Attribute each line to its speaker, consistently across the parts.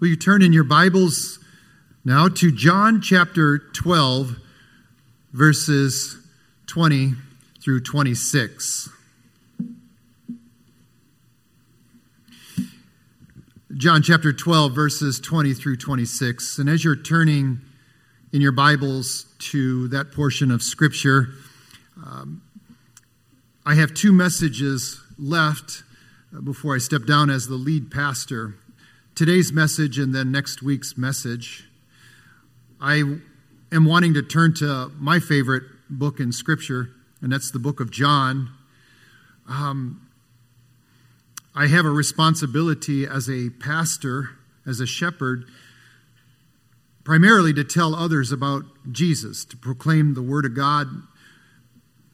Speaker 1: Will you turn in your Bibles now to John chapter 12, verses 20 through 26? John chapter 12, verses 20 through 26. And as you're turning in your Bibles to that portion of Scripture, um, I have two messages left before I step down as the lead pastor today's message and then next week's message, I am wanting to turn to my favorite book in Scripture, and that's the book of John. Um, I have a responsibility as a pastor, as a shepherd, primarily to tell others about Jesus, to proclaim the Word of God,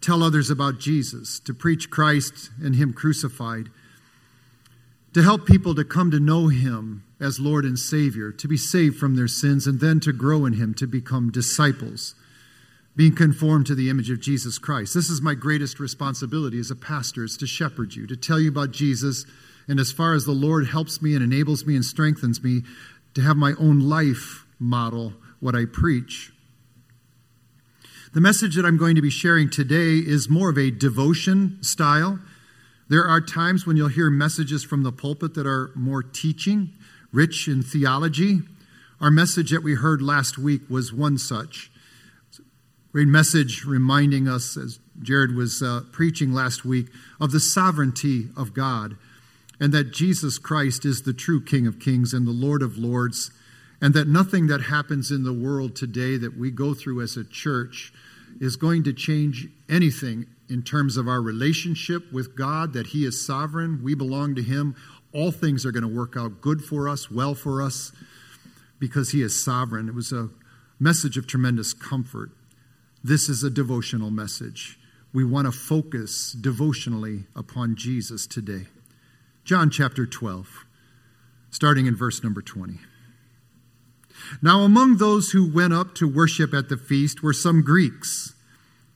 Speaker 1: tell others about Jesus, to preach Christ and Him crucified to help people to come to know Him as Lord and Savior, to be saved from their sins, and then to grow in Him, to become disciples, being conformed to the image of Jesus Christ. This is my greatest responsibility as a pastor, is to shepherd you, to tell you about Jesus, and as far as the Lord helps me and enables me and strengthens me, to have my own life model what I preach. The message that I'm going to be sharing today is more of a devotion style. There are times when you'll hear messages from the pulpit that are more teaching, rich in theology. Our message that we heard last week was one such. Great message reminding us, as Jared was uh, preaching last week, of the sovereignty of God and that Jesus Christ is the true King of Kings and the Lord of Lords, and that nothing that happens in the world today that we go through as a church is going to change anything in terms of our relationship with God, that He is sovereign, we belong to Him. All things are going to work out good for us, well for us, because He is sovereign. It was a message of tremendous comfort. This is a devotional message. We want to focus devotionally upon Jesus today. John chapter 12, starting in verse number 20. Now, among those who went up to worship at the feast were some Greeks.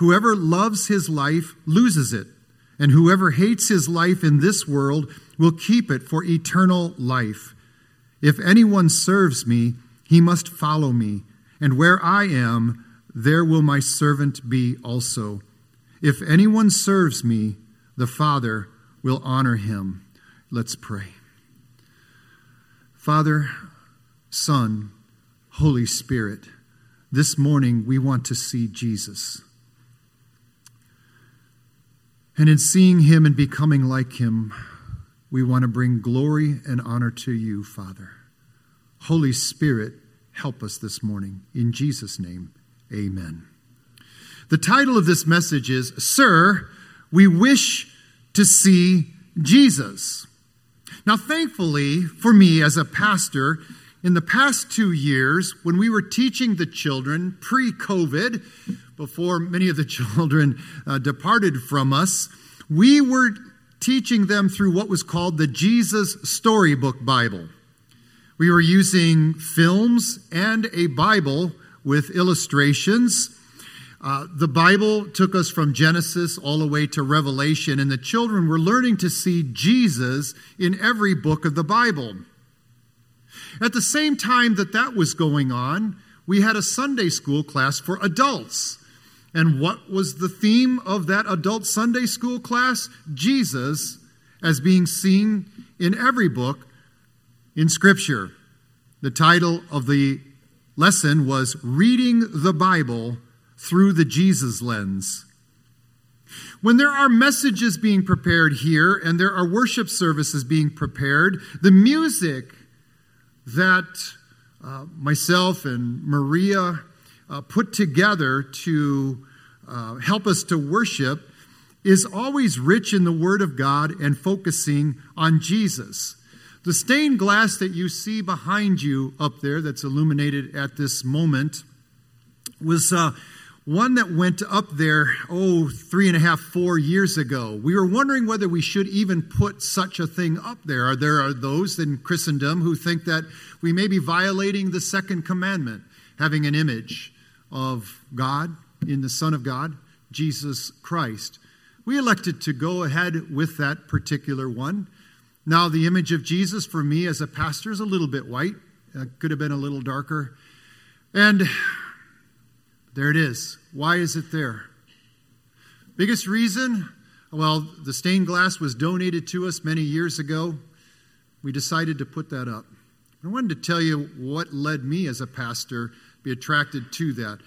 Speaker 1: Whoever loves his life loses it, and whoever hates his life in this world will keep it for eternal life. If anyone serves me, he must follow me, and where I am, there will my servant be also. If anyone serves me, the Father will honor him. Let's pray. Father, Son, Holy Spirit, this morning we want to see Jesus. And in seeing him and becoming like him, we want to bring glory and honor to you, Father. Holy Spirit, help us this morning. In Jesus' name, amen. The title of this message is Sir, we wish to see Jesus. Now, thankfully for me as a pastor, in the past two years, when we were teaching the children pre COVID, before many of the children uh, departed from us, we were teaching them through what was called the Jesus Storybook Bible. We were using films and a Bible with illustrations. Uh, the Bible took us from Genesis all the way to Revelation, and the children were learning to see Jesus in every book of the Bible. At the same time that that was going on, we had a Sunday school class for adults. And what was the theme of that adult Sunday school class? Jesus as being seen in every book in Scripture. The title of the lesson was Reading the Bible Through the Jesus Lens. When there are messages being prepared here and there are worship services being prepared, the music that uh, myself and Maria uh, put together to uh, help us to worship is always rich in the Word of God and focusing on Jesus. The stained glass that you see behind you up there, that's illuminated at this moment, was uh, one that went up there, oh, three and a half, four years ago. We were wondering whether we should even put such a thing up there. Are there are those in Christendom who think that we may be violating the second commandment, having an image of God in the Son of God, Jesus Christ. We elected to go ahead with that particular one. Now, the image of Jesus for me as a pastor is a little bit white. It could have been a little darker. And there it is. Why is it there? Biggest reason? Well, the stained glass was donated to us many years ago. We decided to put that up. I wanted to tell you what led me as a pastor be attracted to that.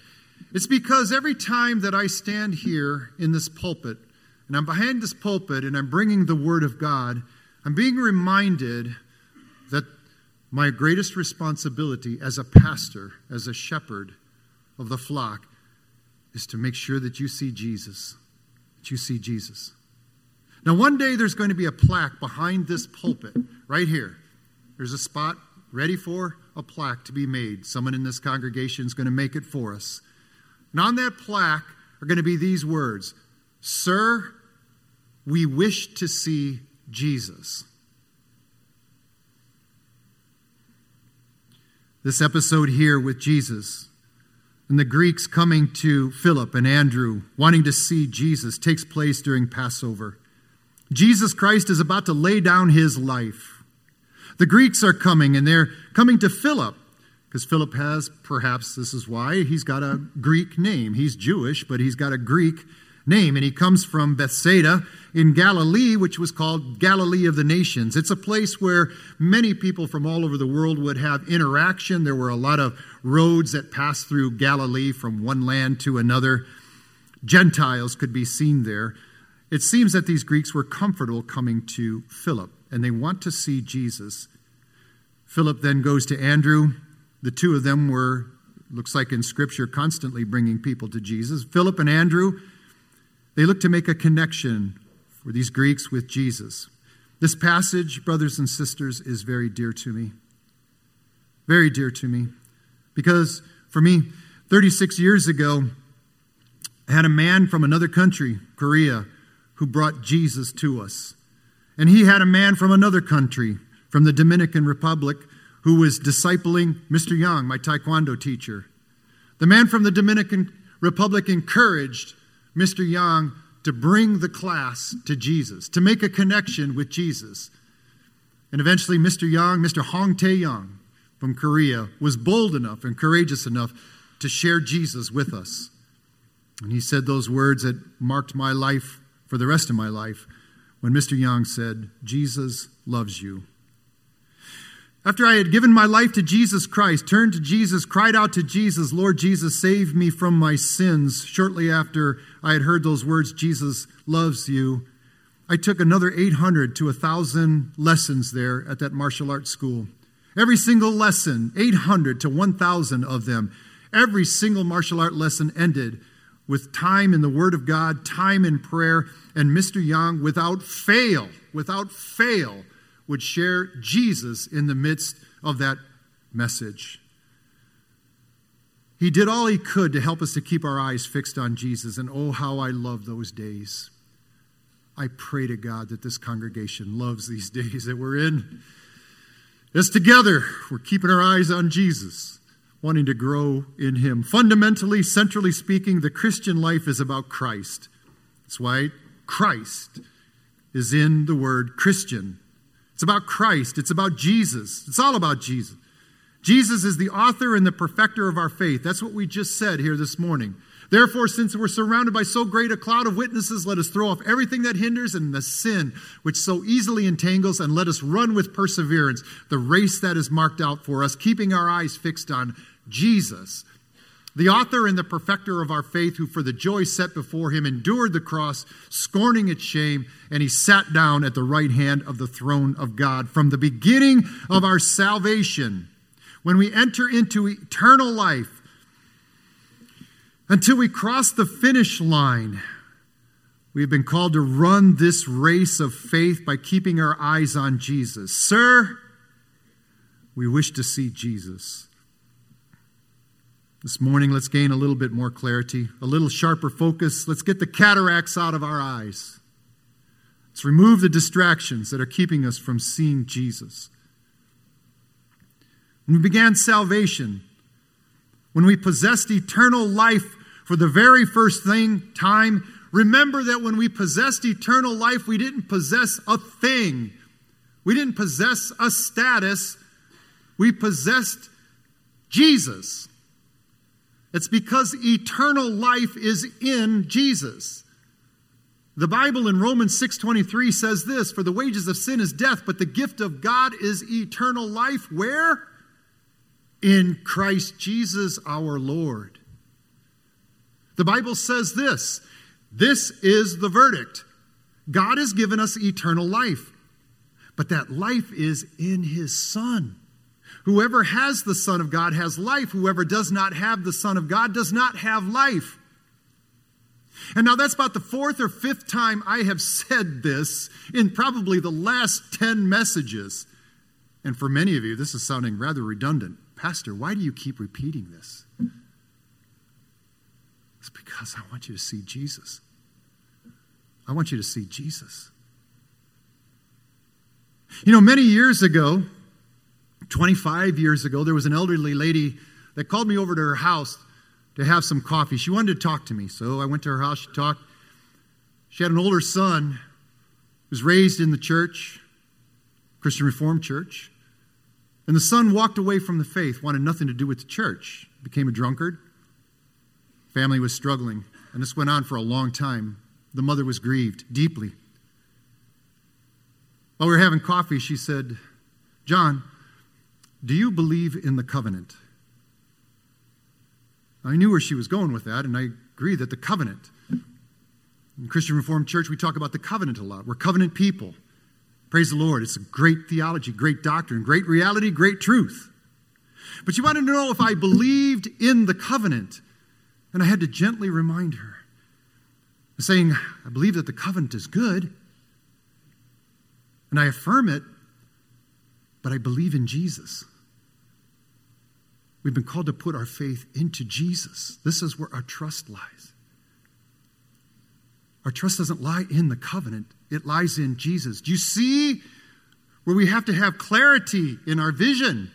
Speaker 1: It's because every time that I stand here in this pulpit, and I'm behind this pulpit and I'm bringing the Word of God, I'm being reminded that my greatest responsibility as a pastor, as a shepherd of the flock, is to make sure that you see Jesus. That you see Jesus. Now, one day there's going to be a plaque behind this pulpit, right here. There's a spot ready for a plaque to be made. Someone in this congregation is going to make it for us. And on that plaque are going to be these words Sir, we wish to see Jesus. This episode here with Jesus and the Greeks coming to Philip and Andrew, wanting to see Jesus, takes place during Passover. Jesus Christ is about to lay down his life. The Greeks are coming, and they're coming to Philip because Philip has, perhaps this is why, he's got a Greek name. He's Jewish, but he's got a Greek name, and he comes from Bethsaida in Galilee, which was called Galilee of the Nations. It's a place where many people from all over the world would have interaction. There were a lot of roads that passed through Galilee from one land to another. Gentiles could be seen there. It seems that these Greeks were comfortable coming to Philip, and they want to see Jesus. Philip then goes to Andrew the two of them were, looks like in Scripture, constantly bringing people to Jesus. Philip and Andrew, they look to make a connection for these Greeks with Jesus. This passage, brothers and sisters, is very dear to me. Very dear to me. Because for me, 36 years ago, I had a man from another country, Korea, who brought Jesus to us. And he had a man from another country, from the Dominican Republic, who was discipling Mr. Young, my taekwondo teacher. The man from the Dominican Republic encouraged Mr. Young to bring the class to Jesus, to make a connection with Jesus. And eventually, Mr. Young, Mr. Hong Tae Young from Korea, was bold enough and courageous enough to share Jesus with us. And he said those words that marked my life for the rest of my life when Mr. Young said, Jesus loves you. After I had given my life to Jesus Christ, turned to Jesus, cried out to Jesus, Lord Jesus, save me from my sins. Shortly after I had heard those words, Jesus loves you, I took another 800 to 1,000 lessons there at that martial arts school. Every single lesson, 800 to 1,000 of them, every single martial art lesson ended with time in the Word of God, time in prayer, and Mr. Young, without fail, without fail, would share Jesus in the midst of that message. He did all he could to help us to keep our eyes fixed on Jesus, and oh, how I love those days. I pray to God that this congregation loves these days that we're in. As together, we're keeping our eyes on Jesus, wanting to grow in Him. Fundamentally, centrally speaking, the Christian life is about Christ. That's why Christ is in the word Christian. It's about Christ. It's about Jesus. It's all about Jesus. Jesus is the author and the perfecter of our faith. That's what we just said here this morning. Therefore, since we're surrounded by so great a cloud of witnesses, let us throw off everything that hinders and the sin which so easily entangles, and let us run with perseverance the race that is marked out for us, keeping our eyes fixed on Jesus, the author and the perfecter of our faith, who for the joy set before him endured the cross, scorning its shame, and he sat down at the right hand of the throne of God. From the beginning of our salvation, when we enter into eternal life, until we cross the finish line, we have been called to run this race of faith by keeping our eyes on Jesus. Sir, We wish to see Jesus. This morning, let's gain a little bit more clarity, a little sharper focus. Let's get the cataracts out of our eyes. Let's remove the distractions that are keeping us from seeing Jesus. When we began salvation, when we possessed eternal life for the very first thing, time, remember that when we possessed eternal life, we didn't possess a thing. We didn't possess a status. We possessed Jesus. It's because eternal life is in Jesus. The Bible in Romans 6:23 says this, for the wages of sin is death, but the gift of God is eternal life where? In Christ Jesus our Lord. The Bible says this, this is the verdict. God has given us eternal life, but that life is in his son. Whoever has the Son of God has life. Whoever does not have the Son of God does not have life. And now that's about the fourth or fifth time I have said this in probably the last 10 messages. And for many of you, this is sounding rather redundant. Pastor, why do you keep repeating this? It's because I want you to see Jesus. I want you to see Jesus. You know, many years ago, 25 years ago, there was an elderly lady that called me over to her house to have some coffee. She wanted to talk to me, so I went to her house. She talked. She had an older son who was raised in the church, Christian Reformed Church. And the son walked away from the faith, wanted nothing to do with the church, became a drunkard. Family was struggling, and this went on for a long time. The mother was grieved deeply. While we were having coffee, she said, John, do you believe in the covenant? I knew where she was going with that, and I agree that the covenant. In Christian Reformed Church, we talk about the covenant a lot. We're covenant people. Praise the Lord. It's a great theology, great doctrine, great reality, great truth. But she wanted to know if I believed in the covenant. And I had to gently remind her, saying, I believe that the covenant is good. And I affirm it, but I believe in Jesus. We've been called to put our faith into Jesus. This is where our trust lies. Our trust doesn't lie in the covenant, it lies in Jesus. Do you see where we have to have clarity in our vision?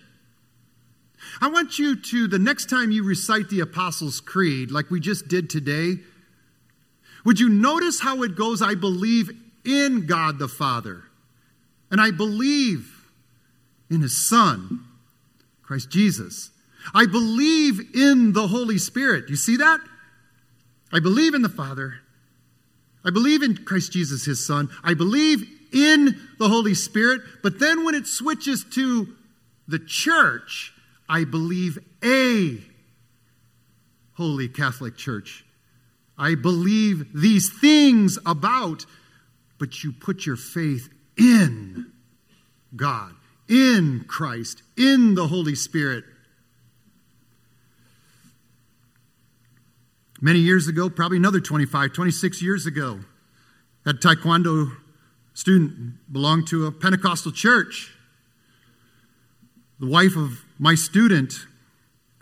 Speaker 1: I want you to, the next time you recite the Apostles' Creed, like we just did today, would you notice how it goes? I believe in God the Father, and I believe in His Son, Christ Jesus. I believe in the Holy Spirit. You see that? I believe in the Father. I believe in Christ Jesus, his Son. I believe in the Holy Spirit. But then when it switches to the church, I believe a Holy Catholic Church. I believe these things about, but you put your faith in God, in Christ, in the Holy Spirit. Many years ago, probably another 25, 26 years ago, a taekwondo student belonged to a Pentecostal church. The wife of my student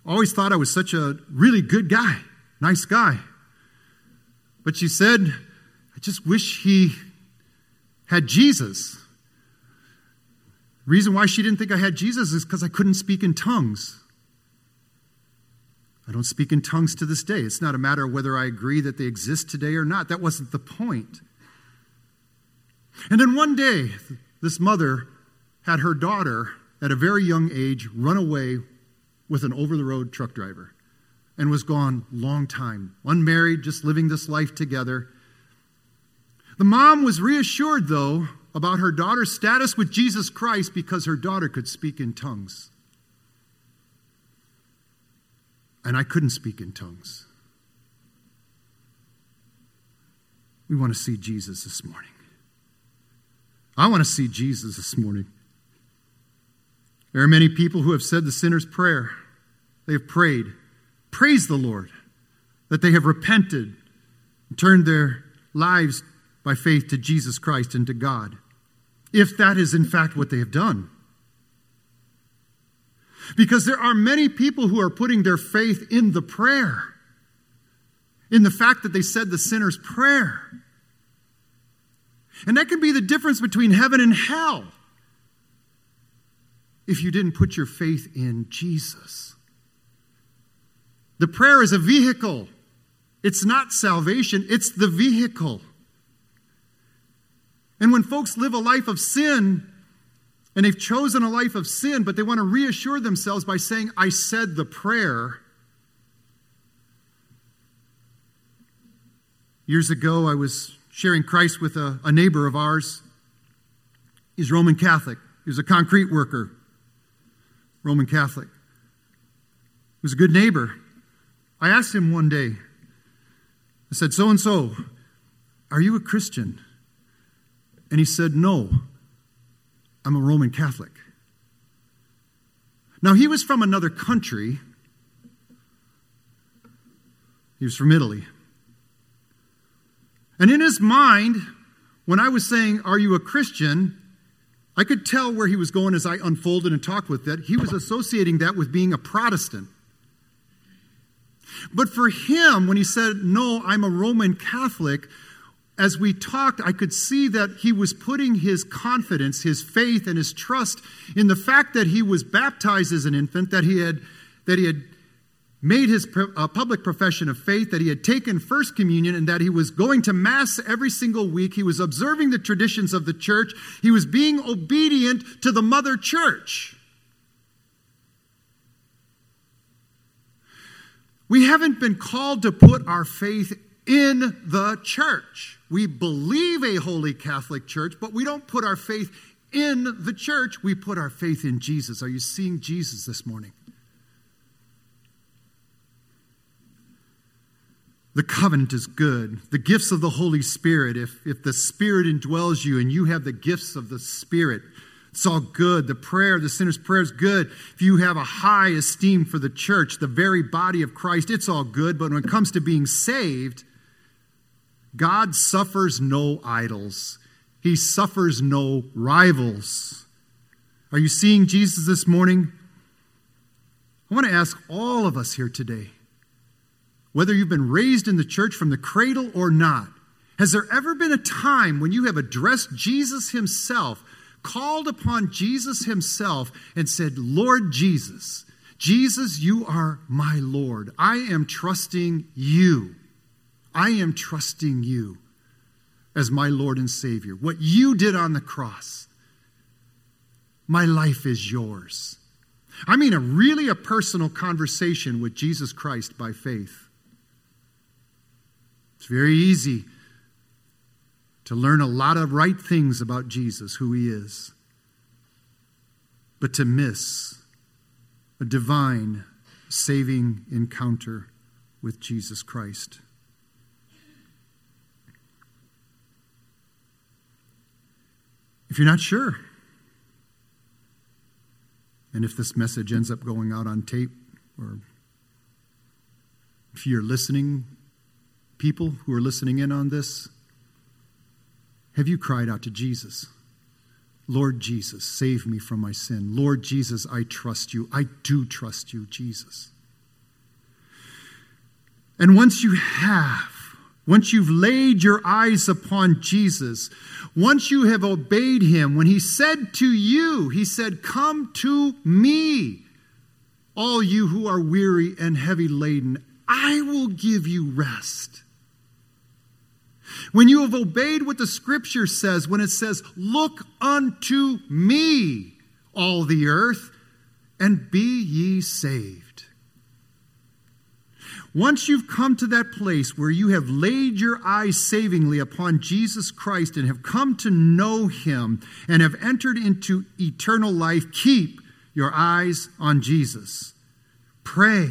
Speaker 1: always thought I was such a really good guy, nice guy. But she said, I just wish he had Jesus. reason why she didn't think I had Jesus is because I couldn't speak in tongues. I don't speak in tongues to this day. It's not a matter of whether I agree that they exist today or not. That wasn't the point. And then one day, this mother had her daughter at a very young age run away with an over the road truck driver and was gone long time unmarried just living this life together the mom was reassured though about her daughter's status with jesus christ because her daughter could speak in tongues and I couldn't speak in tongues. We want to see Jesus this morning. I want to see Jesus this morning. There are many people who have said the sinner's prayer. They have prayed. Praise the Lord that they have repented and turned their lives by faith to Jesus Christ and to God. If that is in fact what they have done. Because there are many people who are putting their faith in the prayer, in the fact that they said the sinner's prayer. And that can be the difference between heaven and hell if you didn't put your faith in Jesus. The prayer is a vehicle, it's not salvation, it's the vehicle. And when folks live a life of sin, and they've chosen a life of sin, but they want to reassure themselves by saying, I said the prayer. Years ago, I was sharing Christ with a, a neighbor of ours. He's Roman Catholic, he was a concrete worker, Roman Catholic. He was a good neighbor. I asked him one day, I said, So and so, are you a Christian? And he said, No, I'm a Roman Catholic. Now, he was from another country. He was from Italy. And in his mind, when I was saying, Are you a Christian? I could tell where he was going as I unfolded and talked with it. He was associating that with being a Protestant. But for him, when he said, No, I'm a Roman Catholic, as we talked, I could see that he was putting his confidence, his faith, and his trust in the fact that he was baptized as an infant, that he had, that he had made his uh, public profession of faith, that he had taken First Communion, and that he was going to Mass every single week. He was observing the traditions of the church. He was being obedient to the Mother Church. We haven't been called to put our faith in the church. We believe a holy Catholic church, but we don't put our faith in the church. We put our faith in Jesus. Are you seeing Jesus this morning? The covenant is good. The gifts of the Holy Spirit, if, if the Spirit indwells you and you have the gifts of the Spirit, it's all good. The prayer, the sinner's prayer is good. If you have a high esteem for the church, the very body of Christ, it's all good. But when it comes to being saved, God suffers no idols, He suffers no rivals. Are you seeing Jesus this morning? I want to ask all of us here today whether you've been raised in the church from the cradle or not, has there ever been a time when you have addressed Jesus Himself, called upon Jesus Himself, and said, Lord Jesus, Jesus, you are my Lord. I am trusting you. I am trusting you as my Lord and Savior. What you did on the cross, my life is yours. I mean, a really a personal conversation with Jesus Christ by faith. It's very easy to learn a lot of right things about Jesus, who he is, but to miss a divine saving encounter with Jesus Christ. If you're not sure, and if this message ends up going out on tape, or if you're listening, people who are listening in on this, have you cried out to Jesus? Lord Jesus, save me from my sin. Lord Jesus, I trust you. I do trust you, Jesus. And once you have, once you've laid your eyes upon Jesus, once you have obeyed him, when he said to you, he said, Come to me, all you who are weary and heavy laden, I will give you rest. When you have obeyed what the scripture says, when it says, Look unto me, all the earth, and be ye saved. Once you've come to that place where you have laid your eyes savingly upon Jesus Christ and have come to know him and have entered into eternal life, keep your eyes on Jesus. Pray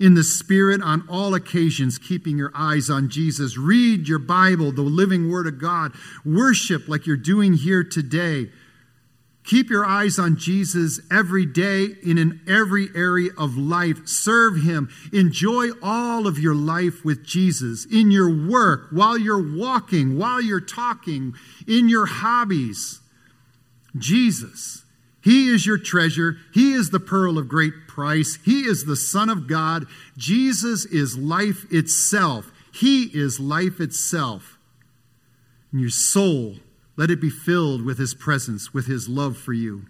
Speaker 1: in the Spirit on all occasions, keeping your eyes on Jesus. Read your Bible, the living Word of God. Worship like you're doing here today. Keep your eyes on Jesus every day in an every area of life. Serve him. Enjoy all of your life with Jesus in your work, while you're walking, while you're talking, in your hobbies. Jesus. He is your treasure. He is the pearl of great price. He is the Son of God. Jesus is life itself. He is life itself. And your soul, let it be filled with His presence, with His love for you.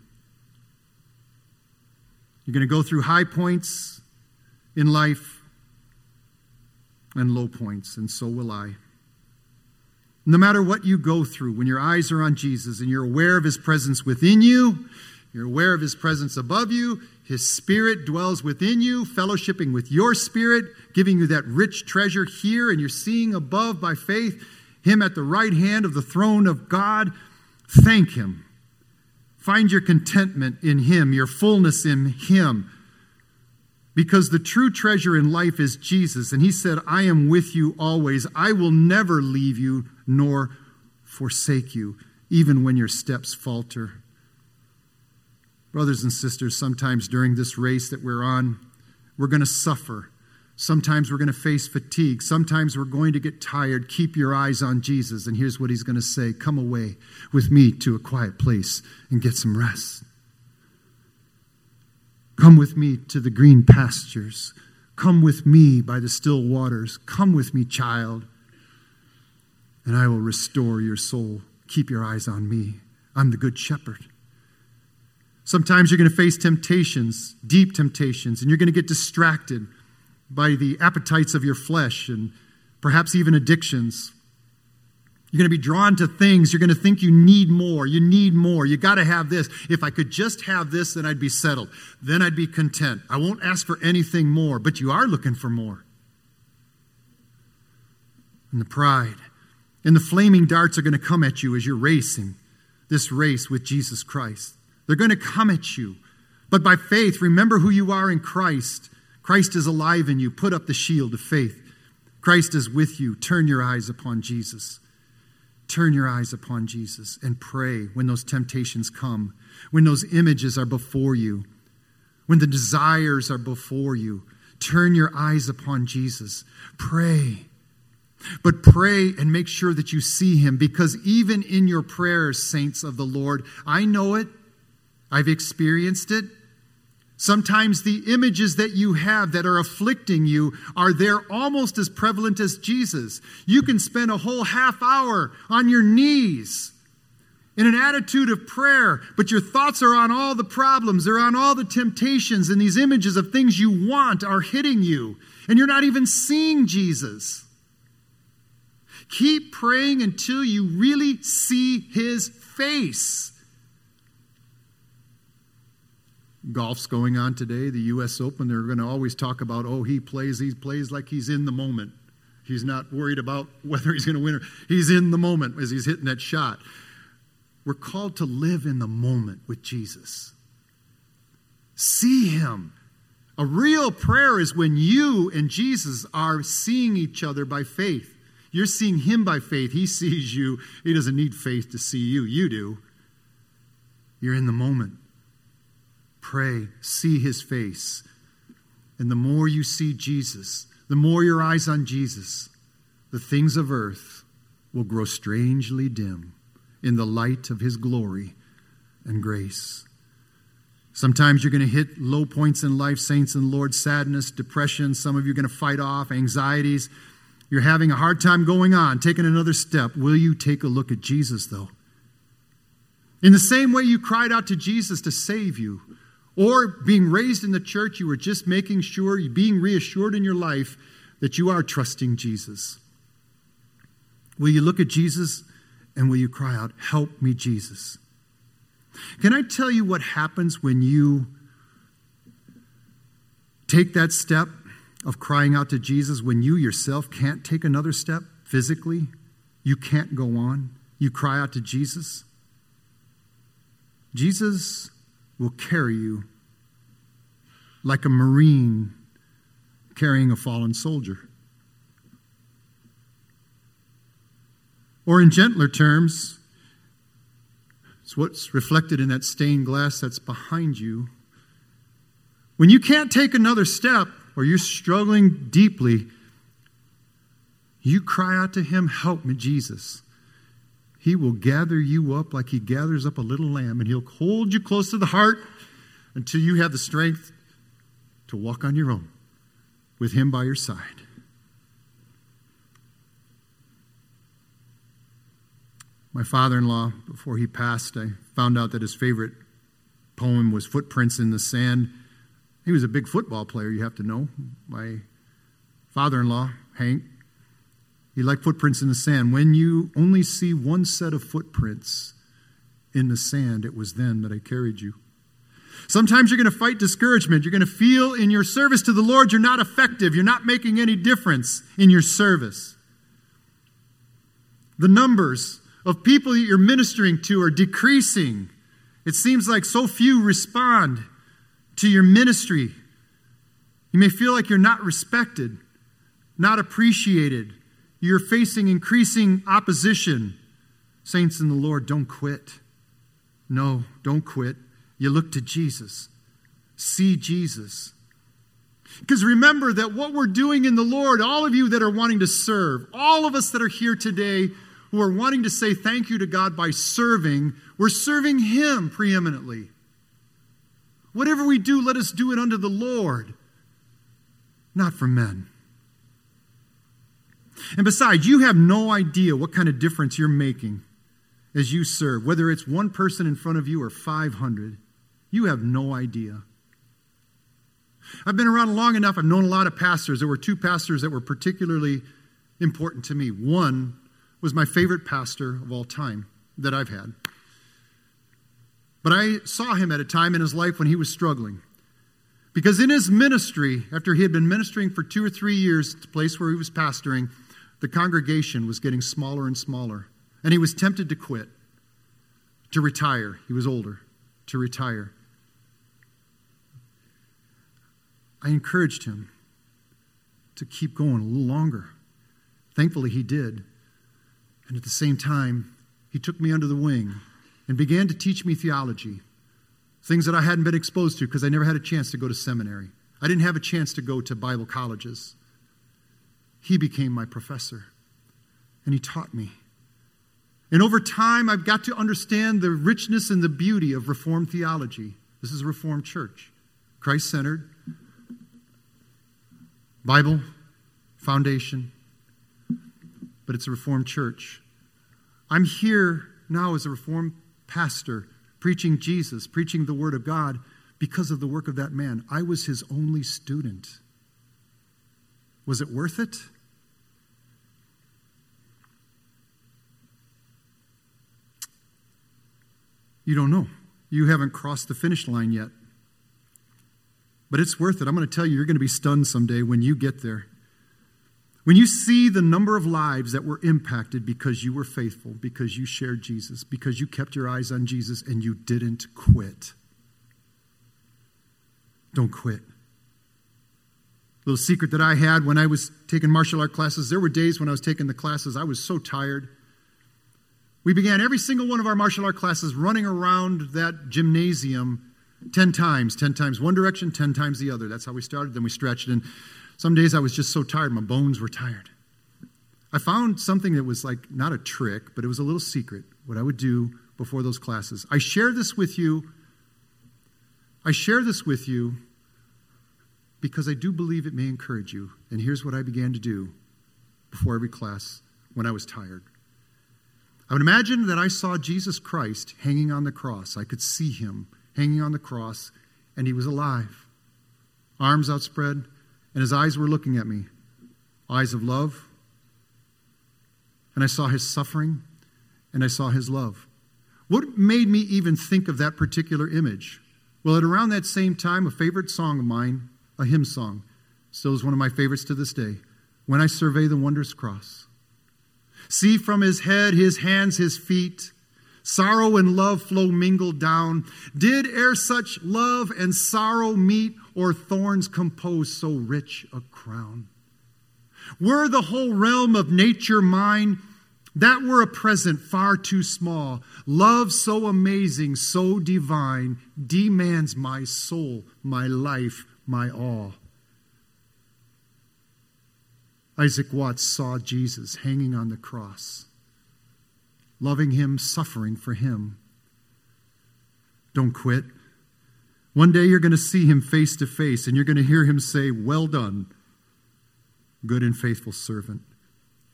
Speaker 1: You're going to go through high points in life and low points, and so will I. No matter what you go through, when your eyes are on Jesus and you're aware of His presence within you, you're aware of His presence above you, His Spirit dwells within you, fellowshipping with your spirit, giving you that rich treasure here, and you're seeing above by faith Him at the right hand of the throne of God. Thank Him. Find your contentment in Him, your fullness in Him. Because the true treasure in life is Jesus. And He said, I am with you always. I will never leave you nor forsake you, even when your steps falter. Brothers and sisters, sometimes during this race that we're on, we're going to suffer. Sometimes we're going to face fatigue. Sometimes we're going to get tired. Keep your eyes on Jesus. And here's what he's going to say Come away with me to a quiet place and get some rest. Come with me to the green pastures. Come with me by the still waters. Come with me, child, and I will restore your soul. Keep your eyes on me. I'm the good shepherd. Sometimes you're going to face temptations, deep temptations, and you're going to get distracted by the appetites of your flesh and perhaps even addictions. You're going to be drawn to things. You're going to think you need more. You need more. You got to have this. If I could just have this, then I'd be settled. Then I'd be content. I won't ask for anything more, but you are looking for more. And the pride and the flaming darts are going to come at you as you're racing this race with Jesus Christ. They're going to come at you. But by faith, remember who you are in Christ Christ is alive in you. Put up the shield of faith. Christ is with you. Turn your eyes upon Jesus. Turn your eyes upon Jesus and pray when those temptations come, when those images are before you, when the desires are before you. Turn your eyes upon Jesus. Pray. But pray and make sure that you see him because even in your prayers, saints of the Lord, I know it, I've experienced it. Sometimes the images that you have that are afflicting you are there almost as prevalent as Jesus. You can spend a whole half hour on your knees in an attitude of prayer, but your thoughts are on all the problems, they're on all the temptations, and these images of things you want are hitting you, and you're not even seeing Jesus. Keep praying until you really see his face. Golf's going on today, the U.S. Open, they're going to always talk about, oh, he plays, he plays like he's in the moment. He's not worried about whether he's going to win or he's in the moment as he's hitting that shot. We're called to live in the moment with Jesus. See him. A real prayer is when you and Jesus are seeing each other by faith. You're seeing him by faith. He sees you. He doesn't need faith to see you. You do. You're in the moment. Pray, see his face. And the more you see Jesus, the more your eyes on Jesus, the things of earth will grow strangely dim in the light of his glory and grace. Sometimes you're going to hit low points in life, saints and Lord, sadness, depression. Some of you are going to fight off anxieties. You're having a hard time going on, taking another step. Will you take a look at Jesus, though? In the same way you cried out to Jesus to save you, or being raised in the church, you were just making sure, being reassured in your life that you are trusting Jesus. Will you look at Jesus and will you cry out, Help me, Jesus? Can I tell you what happens when you take that step of crying out to Jesus when you yourself can't take another step physically? You can't go on. You cry out to Jesus. Jesus will carry you like a Marine carrying a fallen soldier. Or, in gentler terms, it's what's reflected in that stained glass that's behind you. When you can't take another step or you're struggling deeply, you cry out to Him, Help me, Jesus. He will gather you up like he gathers up a little lamb, and he'll hold you close to the heart until you have the strength to walk on your own with him by your side. My father in law, before he passed, I found out that his favorite poem was Footprints in the Sand. He was a big football player, you have to know. My father in law, Hank, he like footprints in the sand. When you only see one set of footprints in the sand, it was then that I carried you. Sometimes you're going to fight discouragement. You're going to feel in your service to the Lord you're not effective. You're not making any difference in your service. The numbers of people that you're ministering to are decreasing. It seems like so few respond to your ministry. You may feel like you're not respected, not appreciated. You're facing increasing opposition. Saints in the Lord, don't quit. No, don't quit. You look to Jesus. See Jesus. Because remember that what we're doing in the Lord, all of you that are wanting to serve, all of us that are here today who are wanting to say thank you to God by serving, we're serving Him preeminently. Whatever we do, let us do it unto the Lord, not for men. And besides, you have no idea what kind of difference you're making as you serve, whether it's one person in front of you or 500. You have no idea. I've been around long enough, I've known a lot of pastors. There were two pastors that were particularly important to me. One was my favorite pastor of all time that I've had. But I saw him at a time in his life when he was struggling. Because in his ministry, after he had been ministering for two or three years at the place where he was pastoring, the congregation was getting smaller and smaller. And he was tempted to quit, to retire. He was older, to retire. I encouraged him to keep going a little longer. Thankfully, he did. And at the same time, he took me under the wing and began to teach me theology, things that I hadn't been exposed to because I never had a chance to go to seminary. I didn't have a chance to go to Bible colleges. He became my professor, and he taught me. And over time, I've got to understand the richness and the beauty of Reformed theology. This is a Reformed church, Christ centered, Bible foundation, but it's a Reformed church. I'm here now as a Reformed pastor, preaching Jesus, preaching the Word of God because of the work of that man. I was his only student. Was it worth it? You don't know. You haven't crossed the finish line yet. But it's worth it. I'm going to tell you, you're going to be stunned someday when you get there. When you see the number of lives that were impacted because you were faithful, because you shared Jesus, because you kept your eyes on Jesus and you didn't quit. Don't quit. Little secret that I had when I was taking martial art classes, there were days when I was taking the classes, I was so tired. We began every single one of our martial art classes running around that gymnasium 10 times, 10 times one direction, 10 times the other. That's how we started. Then we stretched. And some days I was just so tired, my bones were tired. I found something that was like not a trick, but it was a little secret, what I would do before those classes. I share this with you. I share this with you because I do believe it may encourage you. And here's what I began to do before every class when I was tired. I would imagine that I saw Jesus Christ hanging on the cross. I could see him hanging on the cross, and he was alive, arms outspread, and his eyes were looking at me eyes of love. And I saw his suffering, and I saw his love. What made me even think of that particular image? Well, at around that same time, a favorite song of mine, a hymn song, still is one of my favorites to this day, When I Survey the Wondrous Cross. See from his head, his hands, his feet, sorrow and love flow mingled down. Did ere such love and sorrow meet, or thorns compose so rich a crown? Were the whole realm of nature mine, that were a present far too small. Love so amazing, so divine, demands my soul, my life, my all. Isaac Watts saw Jesus hanging on the cross. loving Him, suffering for Him. Don't quit. One day you're going to see Him face to face and you're going to hear Him say, Well done, good and faithful servant.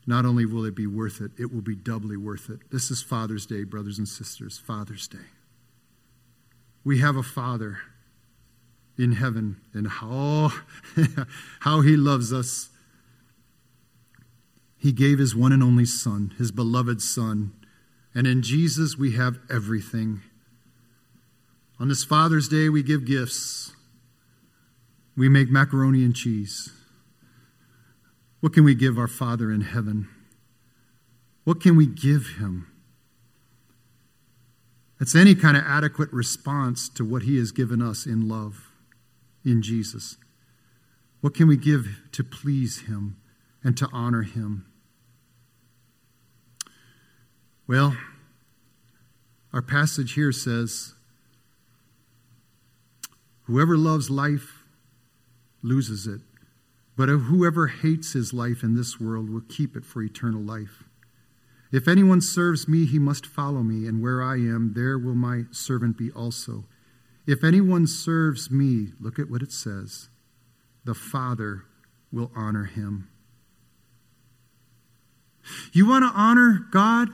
Speaker 1: Not only will it be worth it, it will be doubly worth it. This is Father's Day, brothers and sisters. Father's Day. We have a Father in heaven, and how, how He loves us. He gave His one and only Son, His beloved Son. And in Jesus, we have everything. On this Father's Day, we give gifts. We make macaroni and cheese. What can we give our Father in heaven? What can we give him? It's any kind of adequate response to what he has given us in love in Jesus. What can we give to please him and to honor him? Well, our passage here says, Whoever loves life loses it. But whoever hates his life in this world will keep it for eternal life. If anyone serves me, he must follow me, and where I am, there will my servant be also. If anyone serves me, look at what it says the Father will honor him. You want to honor God?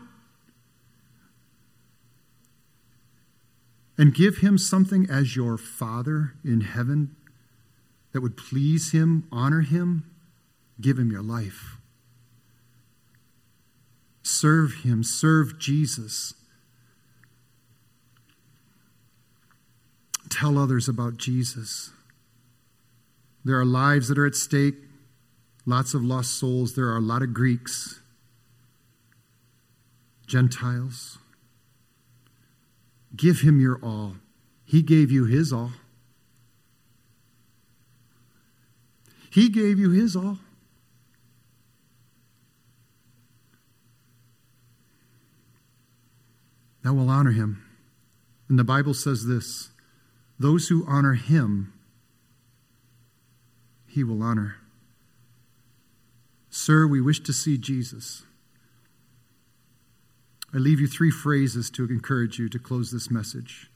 Speaker 1: And give him something as your Father in heaven that would please Him, honor Him, give Him your life. Serve Him, serve Jesus. Tell others about Jesus. There are lives that are at stake, lots of lost souls. There are a lot of Greeks, Gentiles. Give Him your all. He gave you His all. He gave you His all. Now we'll honor Him. And the Bible says this those who honor Him, He will honor. Sir, we wish to see Jesus. I leave you three phrases to encourage you to close this message.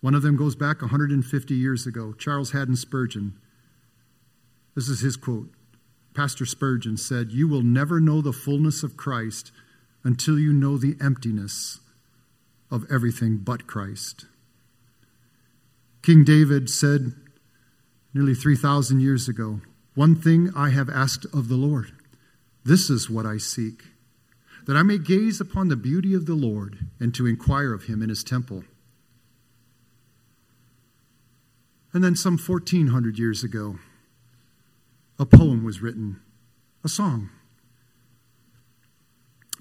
Speaker 1: One of them goes back 150 years ago. Charles Haddon Spurgeon this is his quote. Pastor Spurgeon said, You will never know the fullness of Christ until you know the emptiness of everything but Christ. King David said nearly 3,000 years ago, One thing I have asked of the Lord, this is what I seek, that I may gaze upon the beauty of the Lord and to inquire of him in his temple. And then, some 1,400 years ago, a poem was written, a song.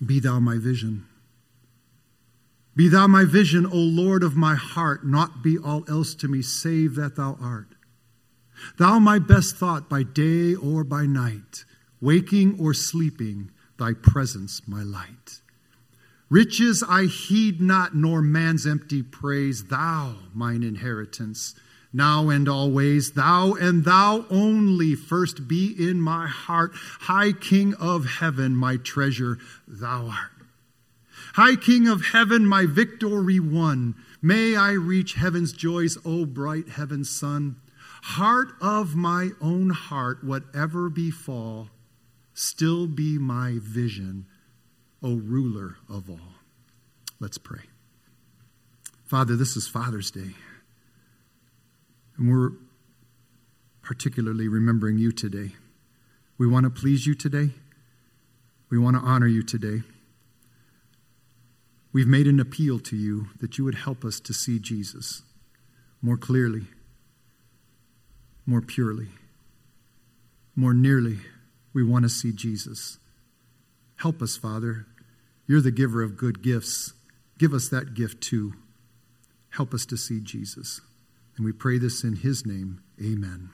Speaker 1: Be thou my vision. Be thou my vision, O Lord of my heart, not be all else to me save that thou art. Thou my best thought by day or by night, waking or sleeping, thy presence my light. Riches I heed not, nor man's empty praise, thou mine inheritance now and always. Thou and thou only first be in my heart. High King of heaven, my treasure, thou art. High King of heaven, my victory won. May I reach heaven's joys, O bright heaven's sun. Heart of my own heart, whatever befall, still be my vision, O ruler of all. Let's pray. Father, this is Father's Day. And we're particularly remembering you today. We want to please you today. We want to honor you today. We've made an appeal to you that you would help us to see Jesus more clearly, more purely, more nearly. We want to see Jesus. Help us, Father. You're the giver of good gifts. Give us that gift too. Help us to see Jesus. And we pray this in his name. Amen.